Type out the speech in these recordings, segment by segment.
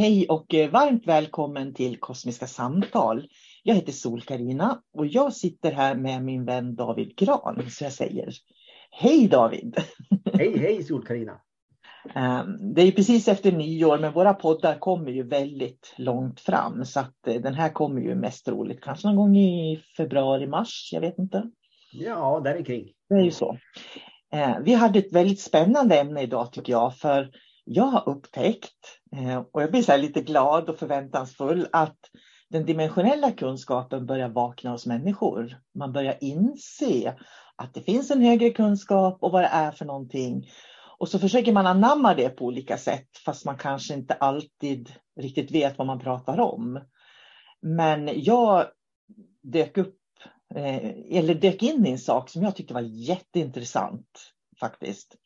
Hej och eh, varmt välkommen till Kosmiska samtal. Jag heter sol karina och jag sitter här med min vän David Gran. Så jag säger hej David! Hej hej sol karina ehm, Det är precis efter nyår men våra poddar kommer ju väldigt långt fram så att eh, den här kommer ju mest roligt kanske någon gång i februari, mars, jag vet inte. Ja, där kring. Det är ju så. Ehm, vi hade ett väldigt spännande ämne idag tycker jag för jag har upptäckt, Eh, och jag blir så lite glad och förväntansfull, att den dimensionella kunskapen börjar vakna hos människor. Man börjar inse att det finns en högre kunskap och vad det är för någonting. Och så försöker man anamma det på olika sätt fast man kanske inte alltid riktigt vet vad man pratar om. Men jag dök upp, eh, eller dök in i en sak som jag tyckte var jätteintressant faktiskt.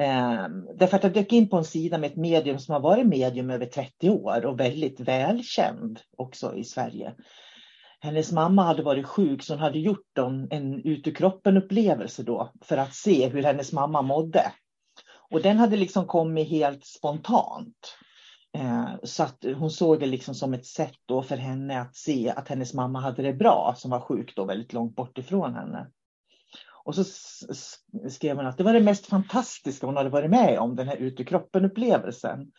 Ehm, därför att jag dök in på en sida med ett medium som har varit medium över 30 år och väldigt välkänd också i Sverige. Hennes mamma hade varit sjuk så hon hade gjort en, ut ur kroppen upplevelse då för att se hur hennes mamma mådde. Och den hade liksom kommit helt spontant. Ehm, så att hon såg det liksom som ett sätt då för henne att se att hennes mamma hade det bra som var sjuk då väldigt långt bort ifrån henne. Och så skrev hon att det var det mest fantastiska hon hade varit med om, den här ut kroppen upplevelsen.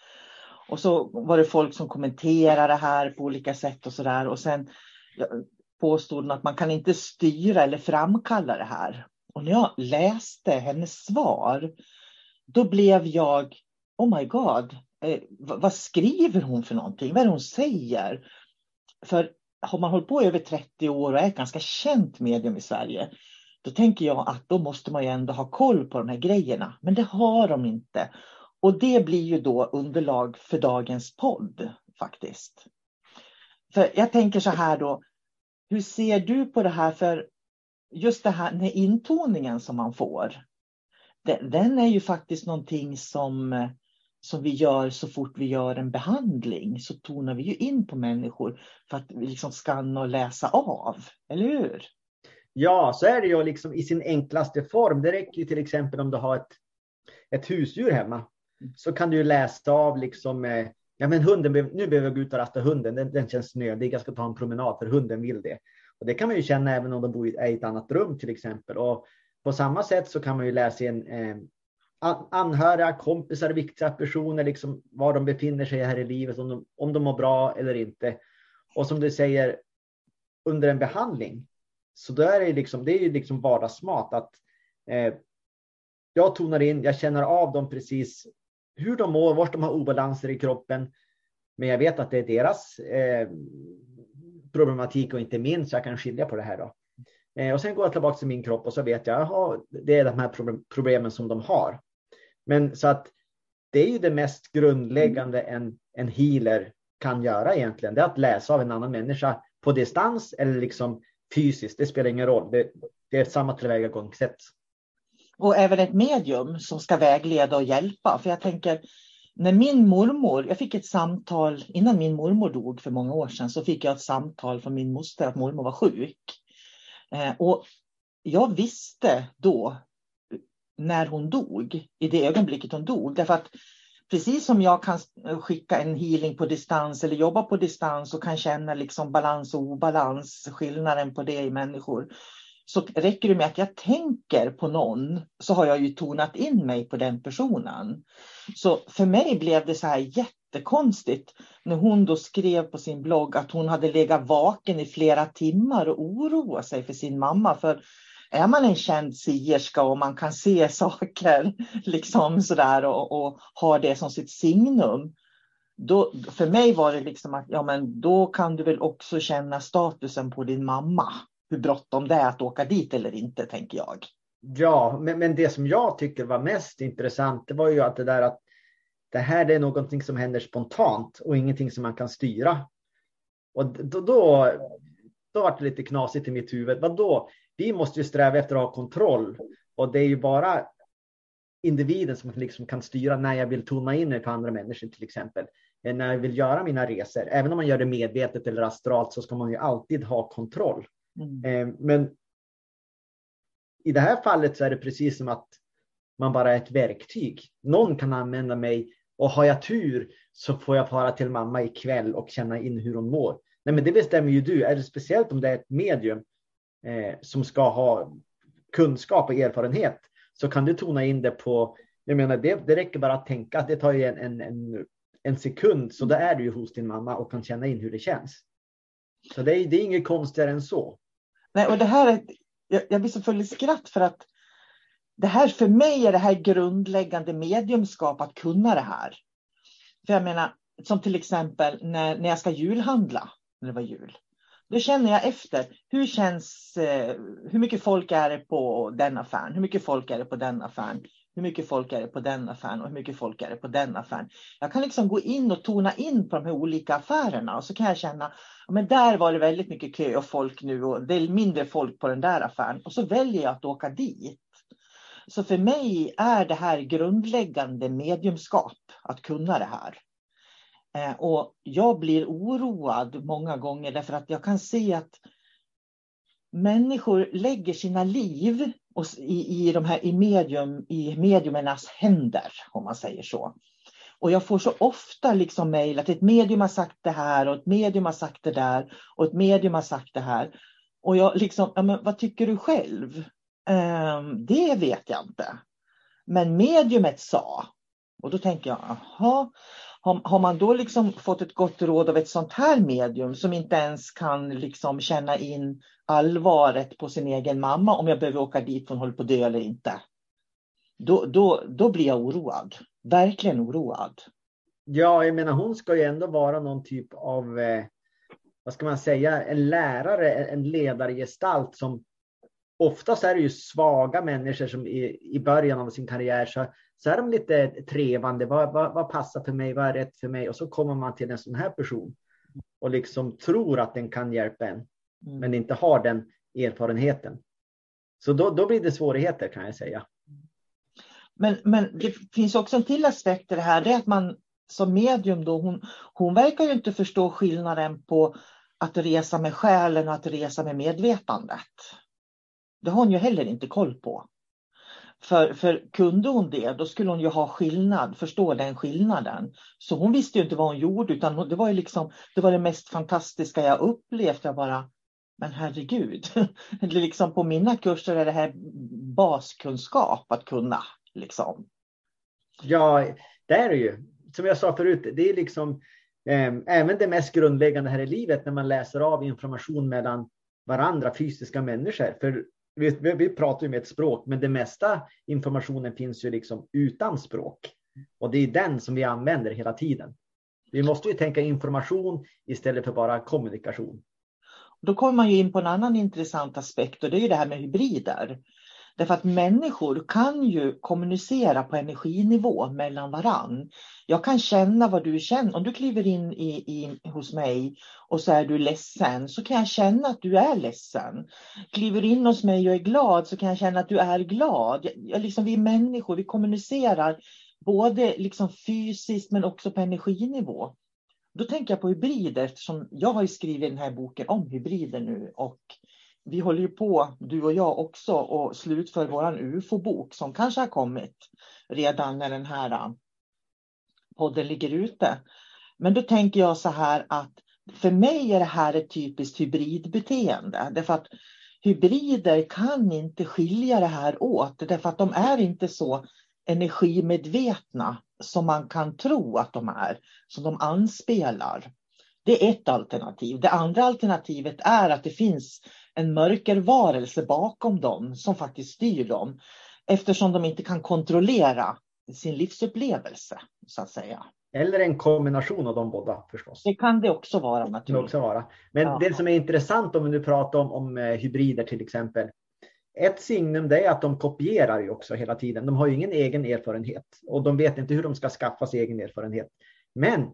Och så var det folk som kommenterade det här på olika sätt och sådär. Och sen påstod hon att man kan inte styra eller framkalla det här. Och när jag läste hennes svar, då blev jag, oh my god, eh, vad skriver hon för någonting? Vad är det hon säger? För har man hållit på i över 30 år och är ett ganska känt medium i Sverige, då tänker jag att då måste man ju ändå ha koll på de här grejerna. Men det har de inte. Och det blir ju då underlag för dagens podd faktiskt. För jag tänker så här då, hur ser du på det här? För just det här med intoningen som man får. Den, är ju faktiskt någonting som, som vi gör så fort vi gör en behandling. Så tonar vi ju in på människor för att liksom skanna och läsa av, eller hur? Ja, så är det ju liksom i sin enklaste form. Det räcker ju till exempel om du har ett, ett husdjur hemma. Så kan du läsa av liksom, eh, ja men hunden, nu behöver jag gå ut och rasta hunden, den, den känns nödig, jag ska ta en promenad för hunden vill det. Och det kan man ju känna även om de bor i ett annat rum till exempel. Och på samma sätt så kan man ju läsa in eh, anhöriga, kompisar, viktiga personer, liksom var de befinner sig här i livet, om de, om de mår bra eller inte. Och som du säger, under en behandling, så då är det, liksom, det är ju liksom vardagsmat. Att, eh, jag tonar in, jag känner av dem precis hur de mår, var de har obalanser i kroppen. Men jag vet att det är deras eh, problematik och inte min, så jag kan skilja på det här. Då. Eh, och sen går jag tillbaka till min kropp och så vet jag, att det är de här problemen som de har. Men så att det är ju det mest grundläggande en, en healer kan göra egentligen. Det är att läsa av en annan människa på distans eller liksom fysiskt. Det spelar ingen roll. Det, det är samma tillvägagångssätt. Och även ett medium som ska vägleda och hjälpa. För jag tänker, när min mormor, jag fick ett samtal innan min mormor dog för många år sedan, så fick jag ett samtal från min moster att mormor var sjuk. Eh, och jag visste då när hon dog, i det ögonblicket hon dog. Därför att precis som jag kan skicka en healing på distans eller jobba på distans och kan känna liksom balans och obalans, skillnaden på det i människor. Så räcker det med att jag tänker på någon så har jag ju tonat in mig på den personen. Så för mig blev det så här jättekonstigt när hon då skrev på sin blogg att hon hade legat vaken i flera timmar och oroat sig för sin mamma. För är man en känd sierska och man kan se saker liksom sådär och, och har det som sitt signum. Då, för mig var det liksom att ja, men då kan du väl också känna statusen på din mamma. Hur bråttom det är att åka dit eller inte, tänker jag. Ja, men, men det som jag tycker var mest intressant, det var ju att det där att det här är någonting som händer spontant och ingenting som man kan styra. Och då, då, då var det lite knasigt i mitt huvud. Vadå? Vi måste ju sträva efter att ha kontroll och det är ju bara individen som liksom kan styra när jag vill tona in mig på andra människor till exempel. Eh, när jag vill göra mina resor, även om man gör det medvetet eller astralt så ska man ju alltid ha kontroll. Mm. Eh, men i det här fallet så är det precis som att man bara är ett verktyg. Någon kan använda mig och har jag tur så får jag fara till mamma ikväll och känna in hur hon mår. Nej, men det bestämmer ju du. Är det speciellt om det är ett medium eh, som ska ha kunskap och erfarenhet så kan du tona in det på, jag menar det, det räcker bara att tänka att det tar ju en, en, en, en sekund så då är du ju hos din mamma och kan känna in hur det känns. Så det är, det är inget konstigare än så. Nej, och det här är, jag, jag blir så full i skratt för att det här för mig är det här grundläggande mediumskap att kunna det här. För jag menar, som till exempel när, när jag ska julhandla, när det var jul. Då känner jag efter. Hur känns, eh, hur mycket folk är det på den affären? Hur mycket folk är det på den affären? Hur mycket folk är det på den affären och hur mycket folk är det på den affären? Jag kan liksom gå in och tona in på de här olika affärerna och så kan jag känna, men där var det väldigt mycket kö och folk nu och det är mindre folk på den där affären och så väljer jag att åka dit. Så för mig är det här grundläggande mediumskap, att kunna det här. Eh, och jag blir oroad många gånger därför att jag kan se att människor lägger sina liv i, i, de här, i, medium, i mediumernas händer, om man säger så. Och jag får så ofta liksom mejl att ett medium har sagt det här och ett medium har sagt det där och ett medium har sagt det här. Och jag liksom, ja, men vad tycker du själv? Um, det vet jag inte. Men mediumet sa. Och då tänker jag, jaha. Har, har, man då liksom fått ett gott råd av ett sånt här medium som inte ens kan liksom känna in allvaret på sin egen mamma om jag behöver åka dit för hon håller på att dö eller inte. Då, då, då blir jag oroad. Verkligen oroad. Ja, jag menar hon ska ju ändå vara någon typ av, eh, vad ska man säga, en lärare, en ledargestalt som oftast är det ju svaga människor som i, i början av sin karriär så så är de lite trevande. Vad, vad, vad, passar för mig? Vad är rätt för mig? Och så kommer man till en sån här person och liksom tror att den kan hjälpa en, mm. men inte har den erfarenheten. Så då, då blir det svårigheter kan jag säga. Men, men det finns också en till aspekt i det här, det är att man som medium då, hon, hon verkar ju inte förstå skillnaden på att resa med själen och att resa med medvetandet. Det har hon ju heller inte koll på. För, för kunde hon det, då skulle hon ju ha skillnad, förstå den skillnaden. Så hon visste ju inte vad hon gjorde, utan det var ju liksom, det var det mest fantastiska jag upplevt. Jag bara, men herregud, liksom på mina kurser är det här baskunskap att kunna. Liksom. Ja, det är det ju. Som jag sa förut, det är liksom eh, även det mest grundläggande här i livet när man läser av information mellan varandra, fysiska människor. För vi, vi pratar ju med ett språk, men det mesta informationen finns ju liksom utan språk. Och det är den som vi använder hela tiden. Vi måste ju tänka information istället för bara kommunikation. Då kommer man ju in på en annan intressant aspekt och det är ju det här med hybrider. Därför att människor kan ju kommunicera på energinivå mellan varann. Jag kan känna vad du känner. Om du kliver in i, i, hos mig och så är du ledsen så kan jag känna att du är ledsen. Kliver in hos mig och är glad så kan jag känna att du är glad. Jag, liksom, vi är människor, vi kommunicerar både liksom fysiskt men också på energinivå. Då tänker jag på hybrider eftersom jag har skrivit den här boken om hybrider nu och vi håller ju på, du och jag också, och slutför vår UFO-bok som kanske har kommit redan när den här äh, podden ligger ute. Men då tänker jag så här att för mig är det här ett typiskt hybridbeteende. Därför att hybrider kan inte skilja det här åt. Därför att de är inte så energimedvetna som man kan tro att de är. Som de anspelar. Det är ett alternativ. Det andra alternativet är att det finns en mörkervarelse bakom dem som faktiskt styr dem. Eftersom de inte kan kontrollera sin livsupplevelse så att säga. Eller en kombination av de båda förstås. Det kan det också vara naturligtvis. Det också vara. Men ja. det som är intressant om vi nu pratar om, om eh, hybrider till exempel. Ett signum det är att de kopierar ju också hela tiden. De har ju ingen egen erfarenhet och de vet inte hur de ska skaffa sig egen erfarenhet. Men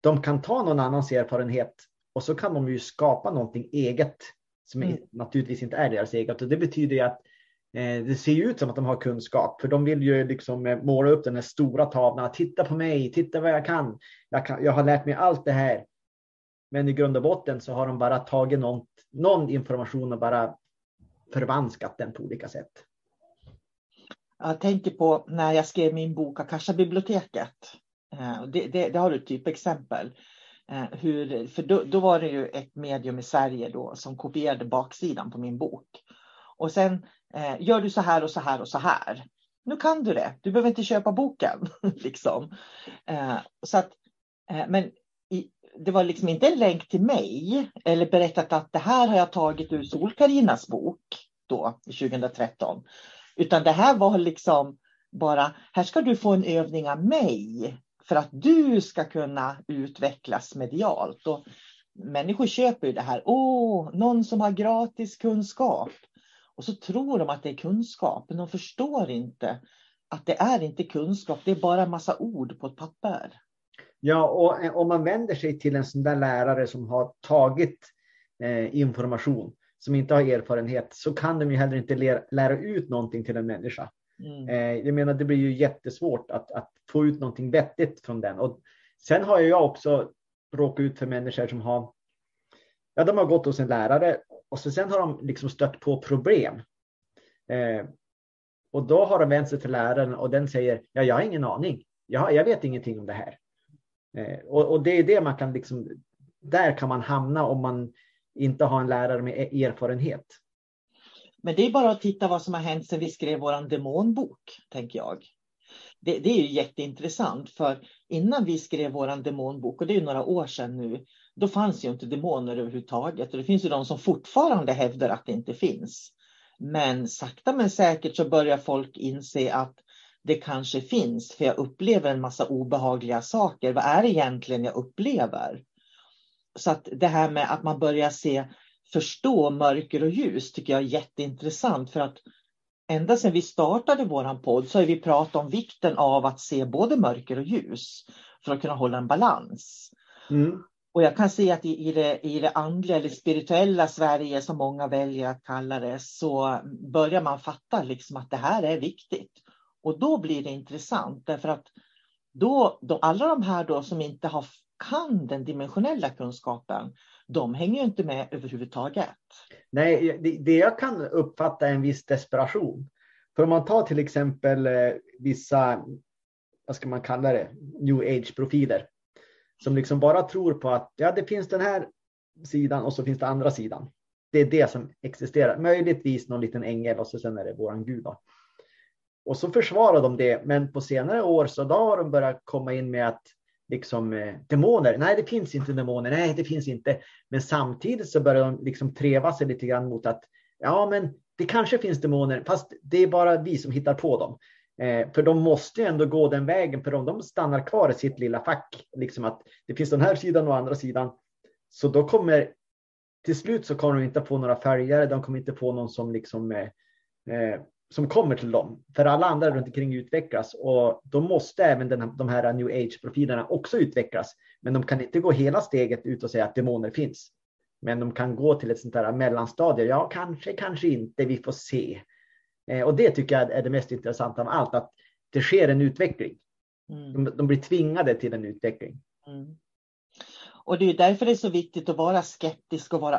de kan ta någon annans erfarenhet och så kan de ju skapa någonting eget som mm. naturligtvis inte är deras eget. Och det betyder ju att eh, det ser ut som att de har kunskap, för de vill ju liksom eh, måla upp den här stora tavlan. Titta på mig, titta vad jag kan. Jag, kan, jag har lärt mig allt det här. Men i grund och botten så har de bara tagit någon, någon information och bara förvanskat den på olika sätt. Jag tänker på när jag skrev min bok Akasha-biblioteket. Eh, det, det, det har du ett typexempel. Eh, hur, för då, då, var det ju ett medium i Sverige då som kopierade baksidan på min bok. Och sen eh, gör du så här och så här och så här. Nu kan du det. Du behöver inte köpa boken. liksom. Eh, så att, eh, men i, det var liksom inte en länk till mig eller berättat att det här har jag tagit ur Sol-Karinas bok då 2013. Utan det här var liksom bara, här ska du få en övning av mig för att du ska kunna utvecklas medialt. Och människor köper ju det här, åh, någon som har gratis kunskap. Och så tror de att det är kunskap, men de förstår inte att det är inte kunskap, det är bara en massa ord på ett papper. Ja, och eh, om man vänder sig till en sån där lärare som har tagit eh, information, som inte har erfarenhet, så kan de ju heller inte lära, lära ut någonting till en människa. Mm. Eh, jag menar, det blir ju jättesvårt att, att få ut någonting vettigt från den. Och sen har jag också råkat ut för människor som har, ja, de har gått hos en lärare och så sen har de liksom stött på problem. Eh, och då har de vänt sig till läraren och den säger, ja, jag har ingen aning. Jag, jag vet ingenting om det här. Eh, och, och, det är det man kan liksom, där kan man hamna om man inte har en lärare med e- erfarenhet. Men det är bara att titta vad som har hänt sedan vi skrev vår demonbok, tänker jag. Det, det, är ju jätteintressant, för innan vi skrev vår demonbok, och det är några år sedan nu, då fanns ju inte demoner överhuvudtaget. Och det finns ju de som fortfarande hävdar att det inte finns. Men sakta men säkert så börjar folk inse att det kanske finns, för jag upplever en massa obehagliga saker. Vad är det egentligen jag upplever? Så att det här med att man börjar se förstå mörker och ljus tycker jag är jätteintressant för att ända sedan vi startade våran podd så har vi pratat om vikten av att se både mörker och ljus för att kunna hålla en balans. Mm. Och jag kan se att i, i, det, i det andliga eller spirituella Sverige som många väljer att kalla det så börjar man fatta liksom att det här är viktigt. Och då blir det intressant därför att då, då alla de här då som inte har, kan den dimensionella kunskapen de hänger ju inte med överhuvudtaget. Nej, det, det jag kan uppfatta är en viss desperation. För om man tar till exempel eh, vissa, vad ska man kalla det, new age-profiler. Som liksom bara tror på att ja, det finns den här sidan och så finns det andra sidan. Det är det som existerar. Möjligtvis någon liten ängel och så sen är det våran gud. Då. Och så försvarar de det, men på senare år så då har de börjat komma in med att liksom eh, demoner. Nej, det finns inte demoner. Nej, det finns inte. Men samtidigt så börjar de liksom treva sig lite grann mot att ja, men det kanske finns demoner, fast det är bara vi som hittar på dem. Eh, för de måste ju ändå gå den vägen, för om de stannar kvar i sitt lilla fack, liksom att det finns den här sidan och andra sidan, så då kommer till slut så kommer de inte få några följare, de kommer inte få någon som liksom eh, eh, som kommer till dem. För alla andra runt omkring utvecklas och då måste även den, de här new age-profilerna också utvecklas. Men de kan inte gå hela steget ut och säga att demoner finns. Men de kan gå till ett sånt där mellanstadie. Ja, kanske, kanske inte. Vi får se. Eh, och det tycker jag är det mest intressanta av allt, att det sker en utveckling. Mm. De, de, blir tvingade till en utveckling. Mm. Och det är därför det är så viktigt att vara skeptisk och vara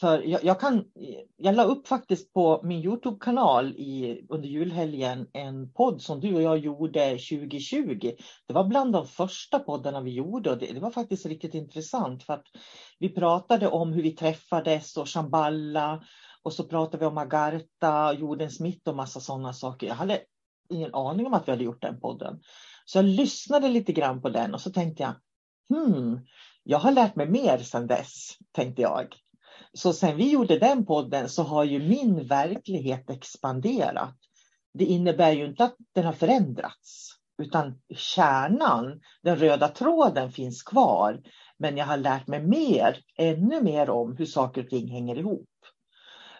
För jag, jag, kan, jag la upp faktiskt på min Youtube-kanal under julhelgen en podd som du och jag gjorde 2020. Det var bland de första poddarna vi gjorde och det, det var faktiskt riktigt intressant för att vi pratade om hur vi träffades och Shamballa och så pratade vi om Agartha, jordens mitt och massa sådana saker. Jag hade ingen aning om att vi hade gjort den podden. Så jag lyssnade lite grann på den och så tänkte jag, hmm, jag har lärt mig mer sedan dess, tänkte jag. Så sen vi gjorde den podden så har ju min verklighet expanderat. Det innebär ju inte att den har förändrats, utan kärnan, den röda tråden finns kvar. Men jag har lärt mig mer, ännu mer om hur saker och ting hänger ihop.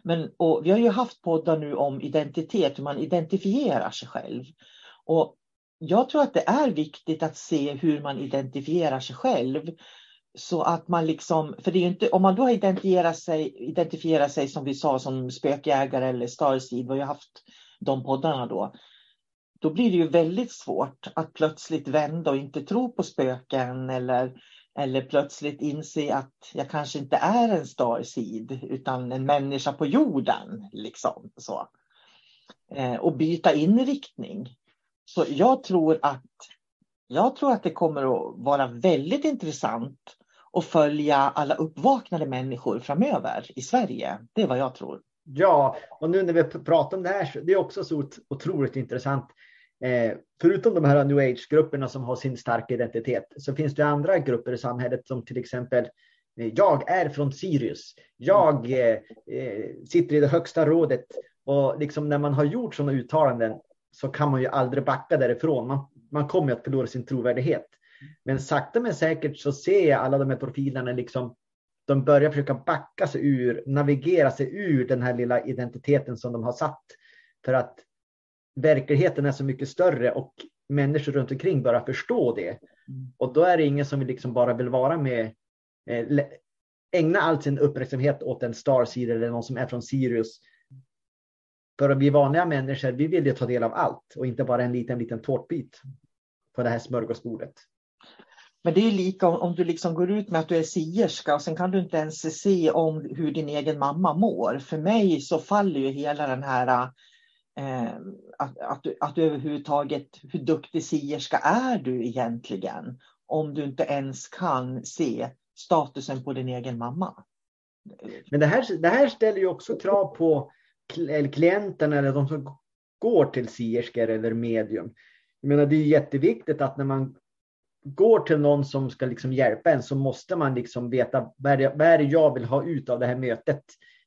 Men, och vi har ju haft poddar nu om identitet, hur man identifierar sig själv. Och jag tror att det är viktigt att se hur man identifierar sig själv. Så att man liksom, för det är inte, om man då identifierar sig, identifierar sig som vi sa som spökjägare eller Starseed, vi har ju haft de poddarna då. Då blir det ju väldigt svårt att plötsligt vända och inte tro på spöken eller, eller plötsligt inse att jag kanske inte är en Starseed utan en människa på jorden. Liksom, så. Eh, och byta inriktning. Så jag tror att jag tror att det kommer att vara väldigt intressant och följa alla uppvaknade människor framöver i Sverige. Det är vad jag tror. Ja, och nu när vi pratar om det här, det är också så otroligt intressant. Eh, förutom de här new age-grupperna som har sin starka identitet så finns det andra grupper i samhället som till exempel eh, jag är från Sirius. Jag eh, eh, sitter i det högsta rådet och liksom när man har gjort sådana uttalanden så kan man ju aldrig backa därifrån. Man, man kommer att förlora sin trovärdighet. Men sakta men säkert så ser jag alla de här profilerna liksom de börjar försöka backa sig ur, navigera sig ur den här lilla identiteten som de har satt. För att verkligheten är så mycket större och människor runt omkring börjar förstå det. Mm. Och då är det ingen som liksom bara vill vara med, eh, ägna all sin uppmärksamhet åt en Starseed eller någon som är från Sirius. För vi vanliga människor, vi vill ju ta del av allt och inte bara en liten, liten tårtbit på det här smörgåsbordet. Men det är lika om, om, du liksom går ut med att du är sierska och sen kan du inte ens se om hur din egen mamma mår. För mig så faller ju hela den här eh, att, att, du, att du överhuvudtaget, hur duktig sierska är du egentligen? Om du inte ens kan se statusen på din egen mamma. Men det här, det här ställer ju också krav på klienterna eller de som går till sierskor eller medium. Jag menar, det är jätteviktigt att när man går till någon som ska liksom hjälpa en så måste man liksom veta vad är, det, vad är det jag vill ha ut av det här mötet?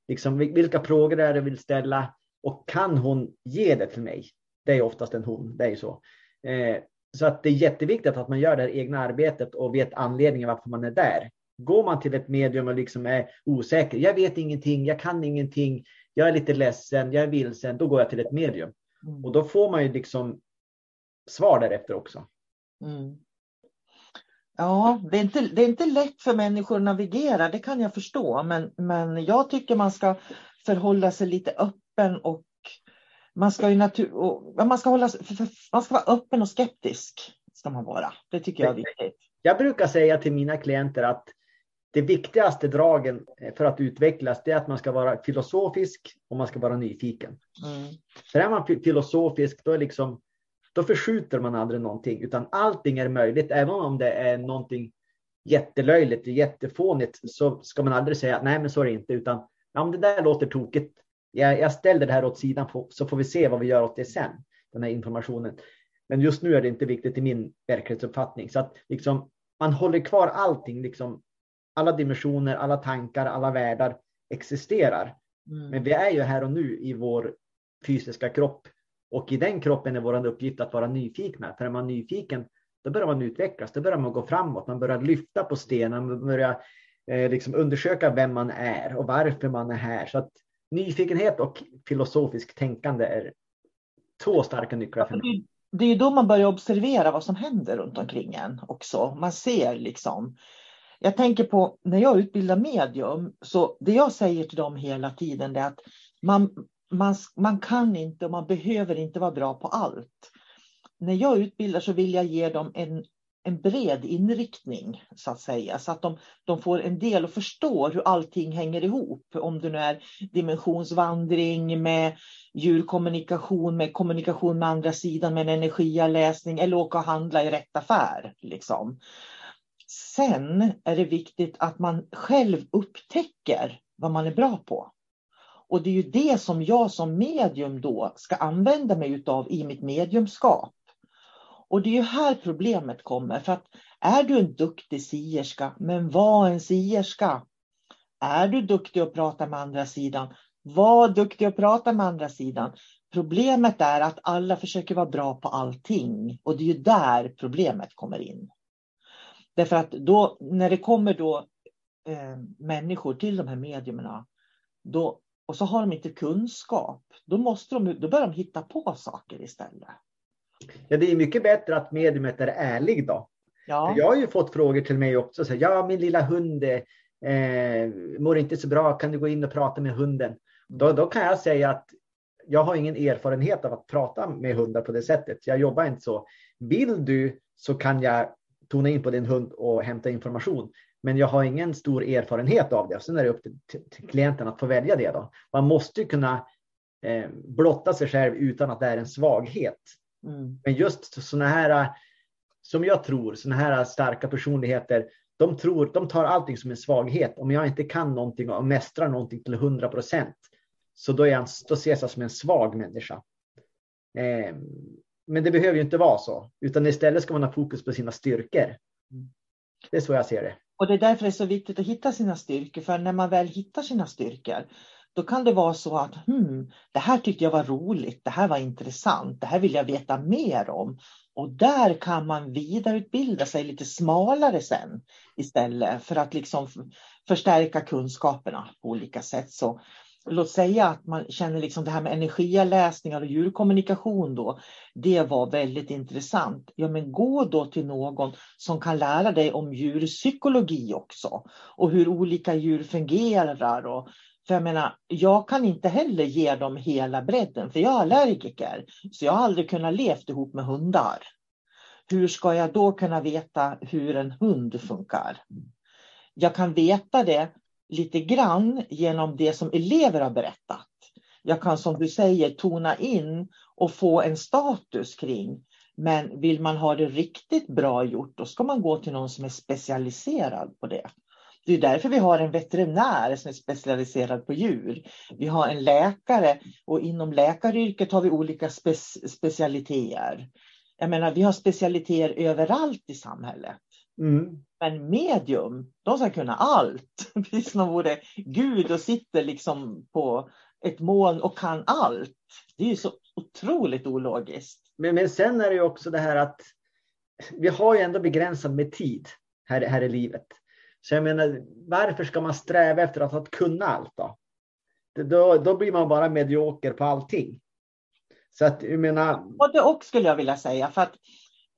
Liksom, vilka frågor är det jag vill ställa och kan hon ge det till mig? Det är oftast en hon, det är ju så. Eh, så att det är jätteviktigt att man gör det här egna arbetet och vet anledningen varför man är där. Går man till ett medium och liksom är osäker, jag vet ingenting, jag kan ingenting, jag är lite ledsen, jag är vilsen, då går jag till ett medium. Mm. Och då får man ju liksom svar därefter också. Mm. Ja, det är, inte, det är inte lätt för människor att navigera, det kan jag förstå. Men, men jag tycker man ska förhålla sig lite öppen och man ska, ju natur, och, man ska, hålla, man ska vara öppen och skeptisk. Ska man vara. Det tycker jag är viktigt. Jag brukar säga till mina klienter att det viktigaste dragen för att utvecklas det är att man ska vara filosofisk och man ska vara nyfiken. Mm. För är man filosofisk då är liksom då förskjuter man aldrig någonting, utan allting är möjligt. Även om det är någonting jättelöjligt, jättefånigt, så ska man aldrig säga nej, men så är det inte, utan ja, men det där låter tokigt. Jag, jag ställer det här åt sidan så får vi se vad vi gör åt det sen, den här informationen. Men just nu är det inte viktigt i min verklighetsuppfattning. Så att liksom, man håller kvar allting, liksom, alla dimensioner, alla tankar, alla världar existerar. Mm. Men vi är ju här och nu i vår fysiska kropp och i den kroppen är vår uppgift att vara nyfikna. För är man nyfiken, då börjar man utvecklas, då börjar man gå framåt, man börjar lyfta på stenen, man börjar eh, liksom undersöka vem man är och varför man är här. Så att nyfikenhet och filosofisk tänkande är två starka nycklar för mig. Det är då man börjar observera vad som händer runt omkring en också. Man ser liksom. Jag tänker på när jag utbildar medium, så det jag säger till dem hela tiden är att man, man, man kan inte och man behöver inte vara bra på allt. När jag utbildar så vill jag ge dem en, en bred inriktning så att säga, så att de, de får en del och förstår hur allting hänger ihop. Om det nu är dimensionsvandring med djurkommunikation, med kommunikation med andra sidan, med en energialäsning eller åka och handla i rätt affär. Liksom. Sen är det viktigt att man själv upptäcker vad man är bra på. Och det är ju det som jag som medium då ska använda mig utav i mitt mediumskap. Och det är ju här problemet kommer. För att är du en duktig sierska, men var en sierska. Är du duktig att prata med andra sidan, var duktig att prata med andra sidan. Problemet är att alla försöker vara bra på allting. Och det är ju där problemet kommer in. Därför att då, när det kommer då eh, människor till de här medierna, då och så har de inte kunskap, då, måste de, då börjar de hitta på saker istället. Ja, det är mycket bättre att mediumet är ärlig då. Ja. jag har ju fått frågor till mig också. Så, ja, min lilla hund eh, mår inte så bra. Kan du gå in och prata med hunden? Då, då kan jag säga att jag har ingen erfarenhet av att prata med hundar på det sättet. Jag jobbar inte så. Vill du så kan jag tona in på din hund och hämta information. Men jag har ingen stor erfarenhet av det. Sen är det upp till, till klienten att få välja det. Då. Man måste kunna eh, blotta sig själv utan att det är en svaghet. Mm. Men just sådana här, som jag tror, sådana här starka personligheter, de, tror, de tar allting som en svaghet. Om jag inte kan någonting och mästrar någonting till 100 procent, så då, är jag, då ses jag som en svag människa. Eh, men det behöver ju inte vara så, utan istället ska man ha fokus på sina styrkor. Det är så jag ser det. Och det är därför det är så viktigt att hitta sina styrkor, för när man väl hittar sina styrkor, då kan det vara så att hmm, det här tyckte jag var roligt, det här var intressant, det här vill jag veta mer om. Och där kan man vidareutbilda sig lite smalare sen istället för att liksom förstärka kunskaperna på olika sätt. Så låt säga att man känner liksom det här med energiläsningar och djurkommunikation då. Det var väldigt intressant. Ja, men gå då till någon som kan lära dig om djurpsykologi också och hur olika djur fungerar och för jag menar, jag kan inte heller ge dem hela bredden, för jag är allergiker. Så jag har aldrig kunnat leva ihop med hundar. Hur ska jag då kunna veta hur en hund funkar? Jag kan veta det lite grann genom det som elever har berättat. Jag kan som du säger tona in och få en status kring. Men vill man ha det riktigt bra gjort, då ska man gå till någon som är specialiserad på det. Det är därför vi har en veterinär som är specialiserad på djur. Vi har en läkare och inom läkaryrket har vi olika spe specialiteter. Jag menar, vi har specialiteter överallt i samhället. Mm. Men medium, de ska kunna allt. Precis som de vore Gud och sitter liksom på ett moln och kan allt. Det är ju så otroligt ologiskt. Men, men sen är det ju också det här att vi har ju ändå begränsat med tid här, här i livet. Så jag menar, varför ska man sträva efter att, att kunna allt då? då? Då blir man bara medioker på allting. Så att jag menar... Och det också skulle jag vilja säga, för att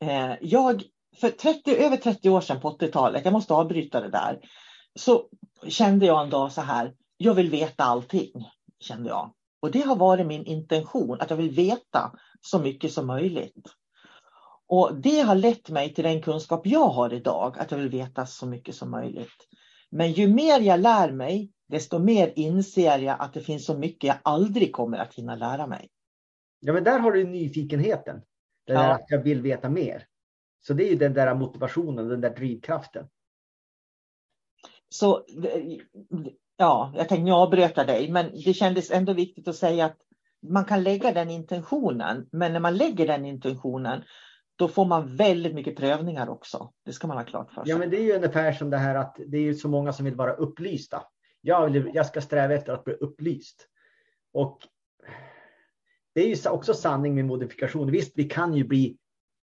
eh, jag för 30, över 30 år sedan på 80-talet, jag måste avbryta det där, så kände jag en dag så här, jag vill veta allting, kände jag. Och det har varit min intention, att jag vill veta så mycket som möjligt. Och det har lett mig till den kunskap jag har idag, att jag vill veta så mycket som möjligt. Men ju mer jag lär mig, desto mer inser jag att det finns så mycket jag aldrig kommer att hinna lära mig. Ja, men där har du nyfikenheten. Det ja. att jag vill veta mer. Så det är ju den där motivationen, den där drivkraften. Så ja, jag tänkte jag dig, men det kändes ändå viktigt att säga att man kan lägga den intentionen, men när man lägger den intentionen, då får man väldigt mycket prövningar också. Det ska man ha klart för sig. Ja, men det är ju ungefär som det här att det är så många som vill vara upplysta. Jag, vill, jag ska sträva efter att bli upplyst. Och det är ju också sanning med modifikation. Visst, vi kan ju bli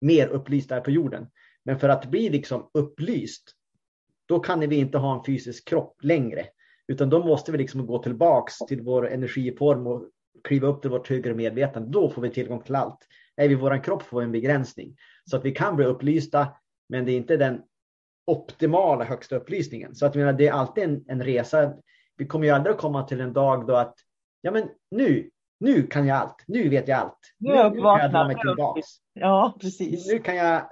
mer upplysta här på jorden. Men för att bli liksom upplyst, då kan vi inte ha en fysisk kropp längre. Utan då måste vi liksom gå tillbaks till vår energiform och kliva upp till vårt högre medvetande. Då får vi tillgång till allt. Är vi vår kropp får vi en begränsning. Så att vi kan bli upplysta, men det är inte den optimala högsta upplysningen. Så att menar, det är alltid en, en resa. Vi kommer ju aldrig att komma till en dag då att ja, men nu, nu kan jag allt. Nu vet jag allt. Nu, nu, nu kan jag dra mig tillbaks. Ja, precis. Nu kan jag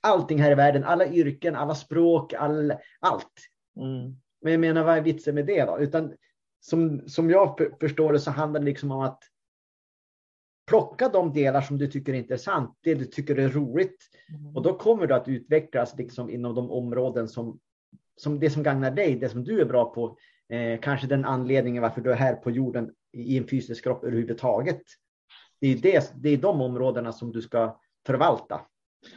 allting här i världen, alla yrken, alla språk, all, allt. Mm. Men jag menar, vad är vitsen med det då? Utan som, som jag förstår det så handlar det liksom om att plocka de delar som du tycker är intressant, det du tycker är roligt. Mm. Och då kommer du att utvecklas liksom inom de områden som, som det som gagnar dig, det som du är bra på. Eh, kanske den anledningen varför du är här på jorden i en fysisk kropp överhuvudtaget. Det är, det, det är de områdena som du ska förvalta.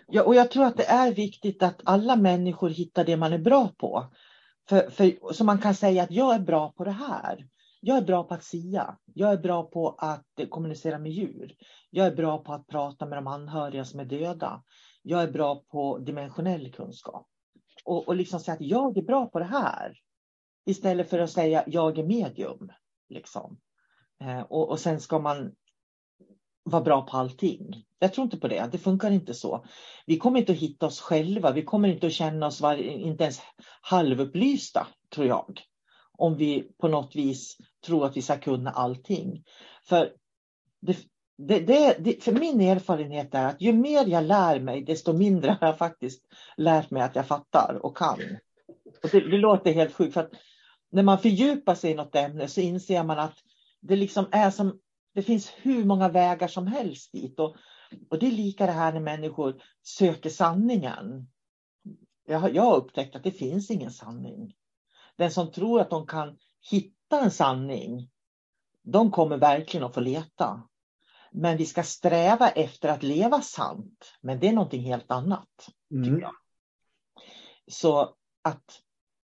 Ja, och jag tror att det är viktigt att alla människor hittar det man är bra på. För, för, så man kan säga att jag är bra på det här. Jag är bra på att sia. Jag är bra på att kommunicera med djur. Jag är bra på att prata med de anhöriga som är döda. Jag är bra på dimensionell kunskap. Och, och liksom säga att jag är bra på det här. Istället för att säga jag är medium. Liksom. Eh, och, och sen ska man vara bra på allting. Jag tror inte på det. Det funkar inte så. Vi kommer inte att hitta oss själva. Vi kommer inte att känna oss var, inte ens halvupplysta, tror jag. Om vi på något vis tror att vi ska kunna allting. För, det, det, det, för min erfarenhet är att ju mer jag lär mig, desto mindre har jag faktiskt lärt mig att jag fattar och kan. Och det, det låter helt sjukt. För att när man fördjupar sig i något ämne så inser man att det liksom är som, det finns hur många vägar som helst dit. Och, och det är lika det här när människor söker sanningen. jag, jag har upptäckt att det finns ingen sanning. Den som tror att de kan hitta en sanning, de kommer verkligen att få leta. Men vi ska sträva efter att leva sant. Men det är någonting helt annat. Mm. Så att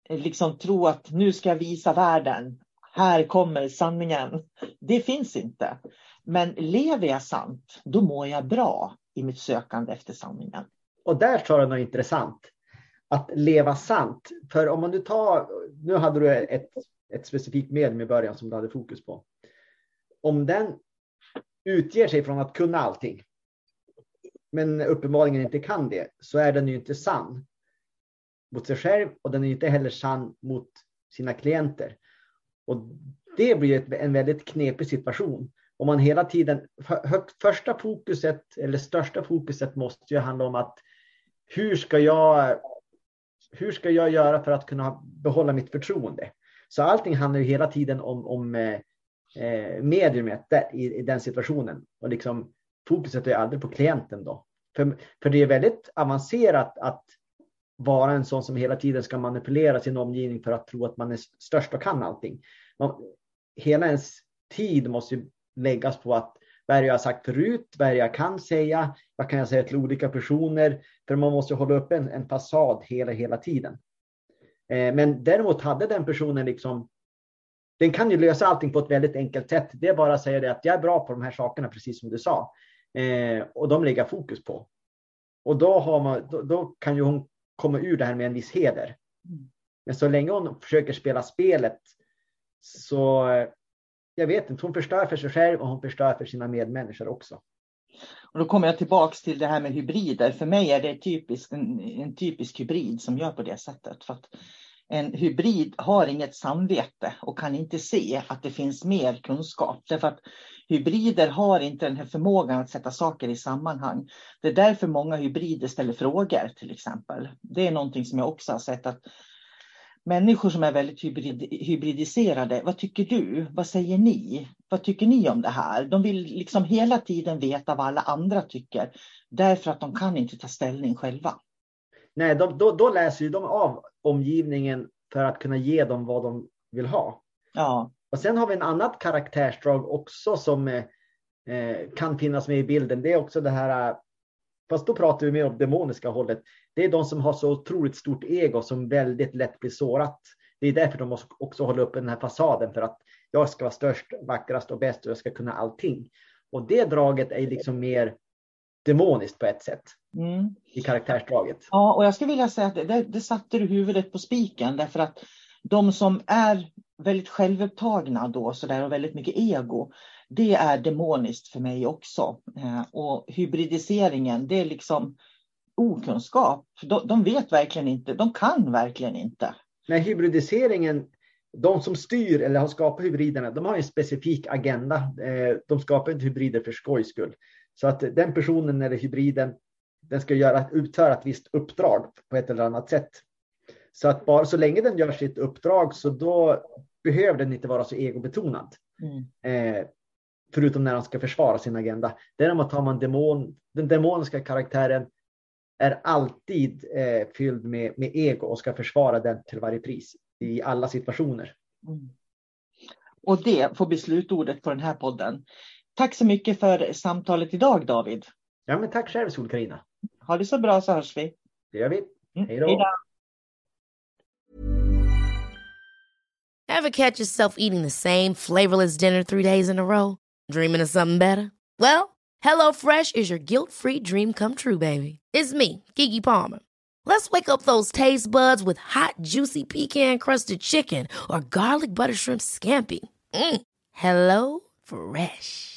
liksom tro att nu ska jag visa världen. Här kommer sanningen. Det finns inte. Men lever jag sant, då mår jag bra i mitt sökande efter sanningen. Och där sa du något intressant. Att leva sant. För om man nu tar, nu hade du ett, ett specifikt medium i början som du hade fokus på. Om den utger sig från att kunna allting, men uppenbarligen inte kan det, så är den ju inte sann mot sig själv och den är inte heller sann mot sina klienter. Och det blir en väldigt knepig situation. Om man hela tiden, första fokuset eller största fokuset måste ju handla om att hur ska jag, hur ska jag göra för att kunna behålla mitt förtroende? Så allting handlar ju hela tiden om, om eh, eh mediumet där, i, i, den situationen. Och liksom, fokuset är aldrig på klienten då. För, för det är väldigt avancerat att vara en sån som hela tiden ska manipulera sin omgivning för att tro att man är störst och kan allting. Man, hela ens tid måste ju läggas på att vad är det jag har sagt förut? Vad är det jag kan säga? Vad kan jag säga till olika personer? För man måste hålla upp en, en fasad hela, hela tiden. Eh, men däremot hade den personen liksom den kan ju lösa allting på ett väldigt enkelt sätt. Det är bara att säga det att jag är bra på de här sakerna, precis som du sa. Eh, och de lägger fokus på. Och då, har man, då, då, kan ju hon komma ur det här med en viss heder. Men så länge hon försöker spela spelet så jag vet inte, hon förstör för sig själv och hon förstör för sina medmänniskor också. Och då kommer jag tillbaks till det här med hybrider. För mig är det typiskt, en, en typisk hybrid som gör på det sättet. För att en hybrid har inget samvete och kan inte se att det finns mer kunskap. Därför att hybrider har inte den här förmågan att sätta saker i sammanhang. Det är därför många hybrider ställer frågor till exempel. Det är någonting som jag också har sett att människor som är väldigt hybrid, hybridiserade, vad tycker du? Vad säger ni? Vad tycker ni om det här? De vill liksom hela tiden veta vad alla andra tycker därför att de kan inte ta ställning själva. Nej, de, då, då läser ju de av omgivningen för att kunna ge dem vad de vill ha. Ja. Och sen har vi en annat karaktärsdrag också som eh, eh, kan finnas med i bilden. Det är också det här, fast då pratar vi mer om demoniska hållet. Det är de som har så otroligt stort ego som väldigt lätt blir sårat. Det är därför de måste också hålla upp den här fasaden för att jag ska vara störst, vackrast och bäst och jag ska kunna allting. Och det draget är liksom mer demoniskt på ett sätt. Mm. I karaktärsdraget. Ja, och jag skulle vilja säga att det, det satte du huvudet på spiken därför att de som är väldigt självupptagna då sådär och väldigt mycket ego, det är demoniskt för mig också. Eh, och hybridiseringen, det är liksom okunskap. De, de vet verkligen inte, de kan verkligen inte. Nej, hybridiseringen, de som styr eller har skapat hybriderna, de har en specifik agenda. Eh, de skapar inte hybrider för skojs skull. Så att den personen eller hybriden, den ska göra, utföra ett visst uppdrag på ett eller annat sätt. Så att bara så länge den gör sitt uppdrag så då behöver den inte vara så egobetonad. Mm. Eh, förutom när han ska försvara sin agenda. Däremot har man demon, den demoniska karaktären är alltid eh, fylld med, med ego och ska försvara den till varje pris i alla situationer. Mm. Och det får bli slutordet på den här podden. Tack så mycket för samtalet idag David. Ja, men tack själv sol Carina. Ha det så bra så hörs vi. Det gör vi. Mm. Hej då. Have catch yourself eating the same flavorless dinner three days in a row? Dreaming of something better? Well, hello fresh is your guilt free dream come true baby. It's me, Gigi Palmer. Let's wake up those taste buds with hot juicy pecan crusted chicken or garlic butter shrimp scampi. Mm. Hello Fresh.